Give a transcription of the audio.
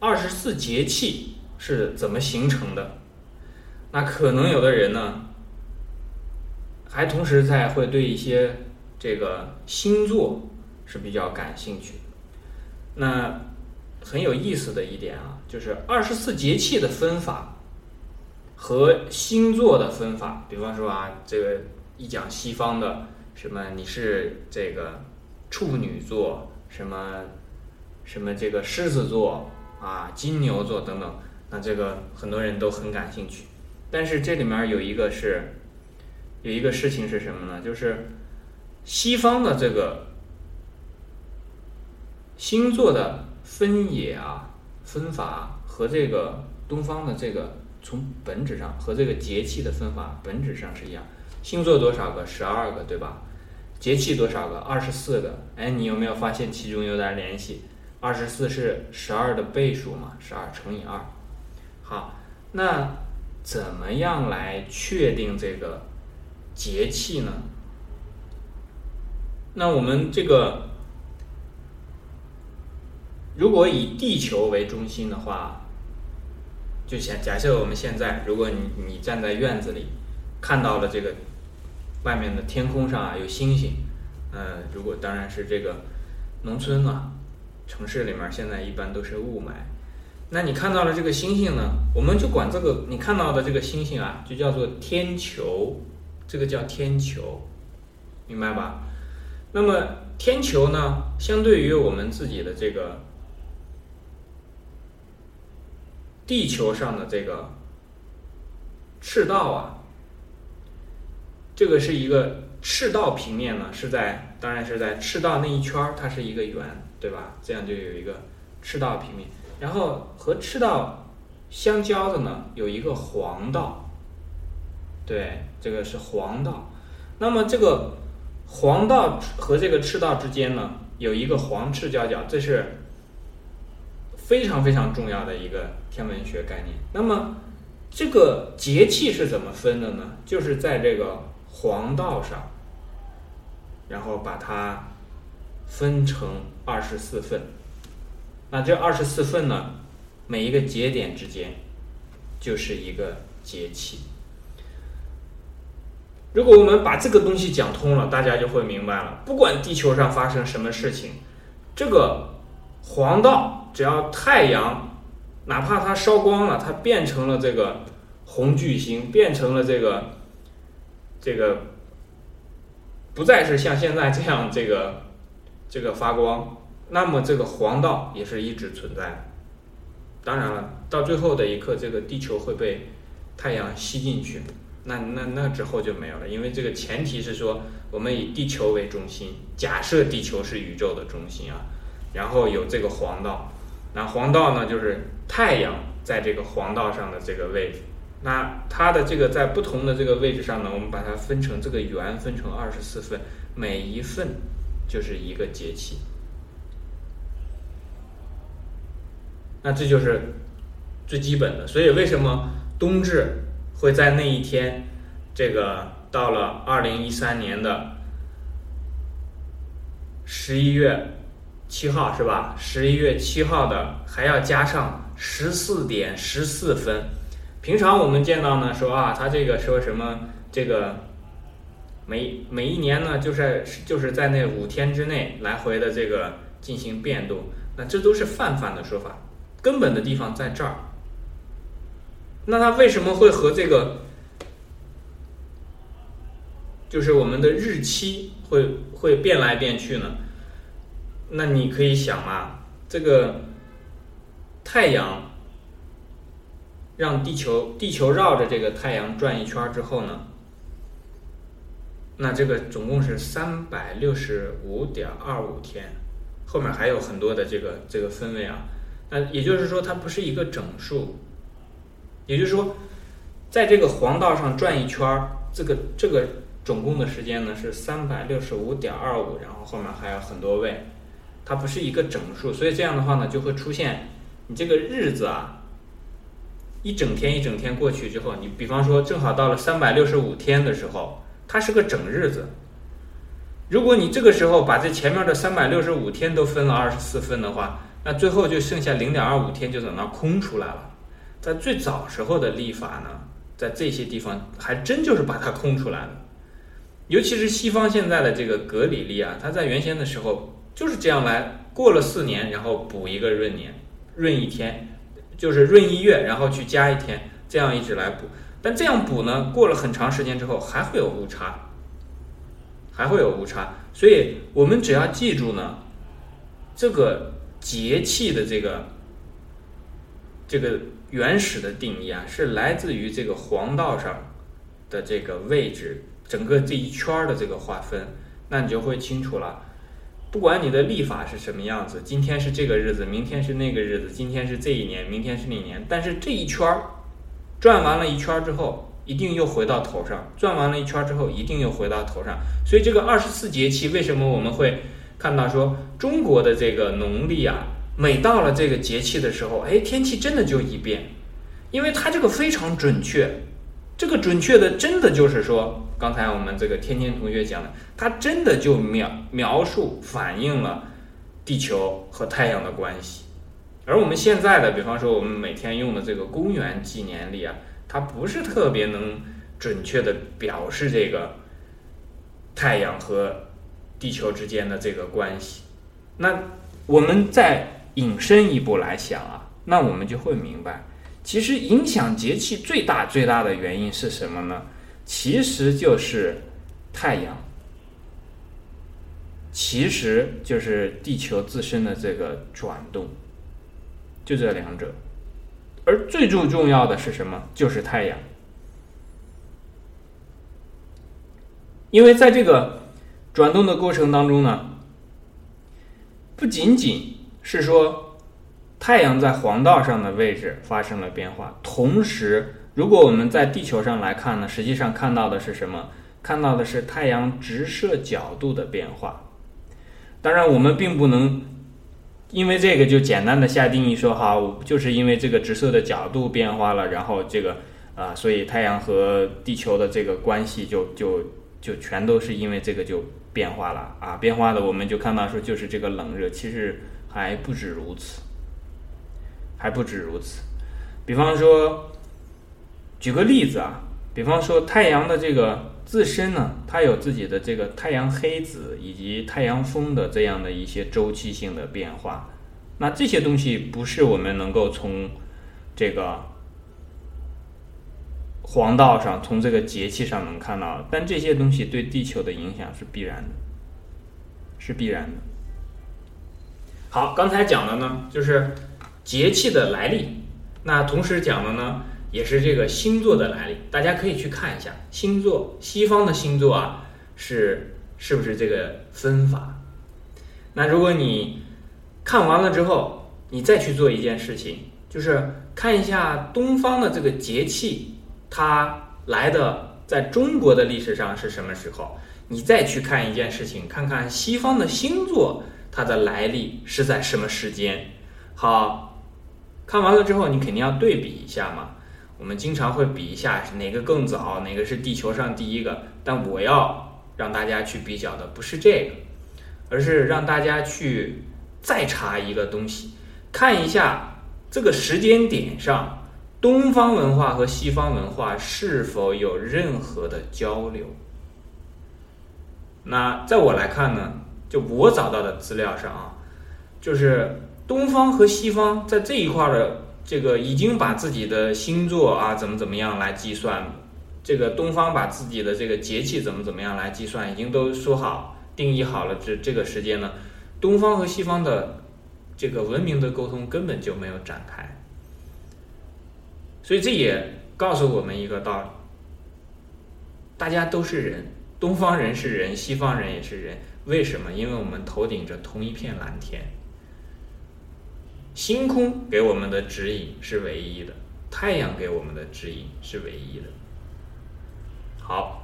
二十四节气是怎么形成的？那可能有的人呢，还同时在会对一些这个星座是比较感兴趣。那很有意思的一点啊，就是二十四节气的分法和星座的分法。比方说啊，这个一讲西方的什么，你是这个处女座，什么什么这个狮子座啊，金牛座等等，那这个很多人都很感兴趣。但是这里面有一个是有一个事情是什么呢？就是西方的这个星座的分野啊、分法和这个东方的这个从本质上和这个节气的分法本质上是一样。星座多少个？十二个，对吧？节气多少个？二十四个。哎，你有没有发现其中有点联系？二十四是十二的倍数嘛？十二乘以二。好，那怎么样来确定这个节气呢？那我们这个如果以地球为中心的话，就假假设我们现在，如果你你站在院子里，看到了这个外面的天空上啊有星星，呃，如果当然是这个农村啊，城市里面现在一般都是雾霾。那你看到了这个星星呢？我们就管这个你看到的这个星星啊，就叫做天球，这个叫天球，明白吧？那么天球呢，相对于我们自己的这个地球上的这个赤道啊，这个是一个赤道平面呢，是在当然是在赤道那一圈，它是一个圆，对吧？这样就有一个赤道平面。然后和赤道相交的呢，有一个黄道，对，这个是黄道。那么这个黄道和这个赤道之间呢，有一个黄赤交角，这是非常非常重要的一个天文学概念。那么这个节气是怎么分的呢？就是在这个黄道上，然后把它分成二十四份。那这二十四份呢，每一个节点之间就是一个节气。如果我们把这个东西讲通了，大家就会明白了。不管地球上发生什么事情，这个黄道只要太阳，哪怕它烧光了，它变成了这个红巨星，变成了这个这个，不再是像现在这样这个这个发光。那么这个黄道也是一直存在的。当然了，到最后的一刻，这个地球会被太阳吸进去，那那那之后就没有了。因为这个前提是说，我们以地球为中心，假设地球是宇宙的中心啊，然后有这个黄道，那黄道呢就是太阳在这个黄道上的这个位置，那它的这个在不同的这个位置上呢，我们把它分成这个圆分成二十四份，每一份就是一个节气。那这就是最基本的，所以为什么冬至会在那一天？这个到了二零一三年的十一月七号是吧？十一月七号的还要加上十四点十四分。平常我们见到呢，说啊，他这个说什么？这个每每一年呢，就是就是在那五天之内来回的这个进行变动。那这都是泛泛的说法。根本的地方在这儿，那它为什么会和这个，就是我们的日期会会变来变去呢？那你可以想啊，这个太阳让地球地球绕着这个太阳转一圈之后呢，那这个总共是三百六十五点二五天，后面还有很多的这个这个分位啊。那也就是说，它不是一个整数。也就是说，在这个黄道上转一圈儿，这个这个总共的时间呢是三百六十五点二五，然后后面还有很多位，它不是一个整数。所以这样的话呢，就会出现你这个日子啊，一整天一整天过去之后，你比方说正好到了三百六十五天的时候，它是个整日子。如果你这个时候把这前面的三百六十五天都分了二十四份的话，那最后就剩下零点二五天就在那空出来了。在最早时候的历法呢，在这些地方还真就是把它空出来了。尤其是西方现在的这个格里历啊，它在原先的时候就是这样来，过了四年，然后补一个闰年，闰一天，就是闰一月，然后去加一天，这样一直来补。但这样补呢，过了很长时间之后还会有误差，还会有误差。所以我们只要记住呢，这个节气的这个这个原始的定义啊，是来自于这个黄道上的这个位置，整个这一圈的这个划分，那你就会清楚了。不管你的历法是什么样子，今天是这个日子，明天是那个日子，今天是这一年，明天是那年，但是这一圈儿。转完了一圈之后，一定又回到头上；转完了一圈之后，一定又回到头上。所以这个二十四节气，为什么我们会看到说中国的这个农历啊，每到了这个节气的时候，哎，天气真的就一变，因为它这个非常准确。这个准确的，真的就是说，刚才我们这个天天同学讲的，它真的就描描述反映了地球和太阳的关系。而我们现在的，比方说我们每天用的这个公元纪年历啊，它不是特别能准确的表示这个太阳和地球之间的这个关系。那我们再引申一步来想啊，那我们就会明白，其实影响节气最大最大的原因是什么呢？其实就是太阳，其实就是地球自身的这个转动。就这两者，而最最重要的是什么？就是太阳。因为在这个转动的过程当中呢，不仅仅是说太阳在黄道上的位置发生了变化，同时，如果我们在地球上来看呢，实际上看到的是什么？看到的是太阳直射角度的变化。当然，我们并不能。因为这个就简单的下定义说，好，就是因为这个直射的角度变化了，然后这个啊，所以太阳和地球的这个关系就就就全都是因为这个就变化了啊，变化的我们就看到说就是这个冷热，其实还不止如此，还不止如此。比方说，举个例子啊，比方说太阳的这个自身呢，它有自己的这个太阳黑子以及太阳风的这样的一些周期性的变化。那这些东西不是我们能够从这个黄道上、从这个节气上能看到，但这些东西对地球的影响是必然的，是必然的。好，刚才讲的呢，就是节气的来历。那同时讲的呢？也是这个星座的来历，大家可以去看一下星座。西方的星座啊，是是不是这个分法？那如果你看完了之后，你再去做一件事情，就是看一下东方的这个节气，它来的在中国的历史上是什么时候？你再去看一件事情，看看西方的星座它的来历是在什么时间？好看完了之后，你肯定要对比一下嘛。我们经常会比一下哪个更早，哪个是地球上第一个。但我要让大家去比较的不是这个，而是让大家去再查一个东西，看一下这个时间点上东方文化和西方文化是否有任何的交流。那在我来看呢，就我找到的资料上啊，就是东方和西方在这一块的。这个已经把自己的星座啊怎么怎么样来计算，这个东方把自己的这个节气怎么怎么样来计算，已经都说好定义好了这这个时间呢，东方和西方的这个文明的沟通根本就没有展开，所以这也告诉我们一个道理：大家都是人，东方人是人，西方人也是人，为什么？因为我们头顶着同一片蓝天。星空给我们的指引是唯一的，太阳给我们的指引是唯一的。好。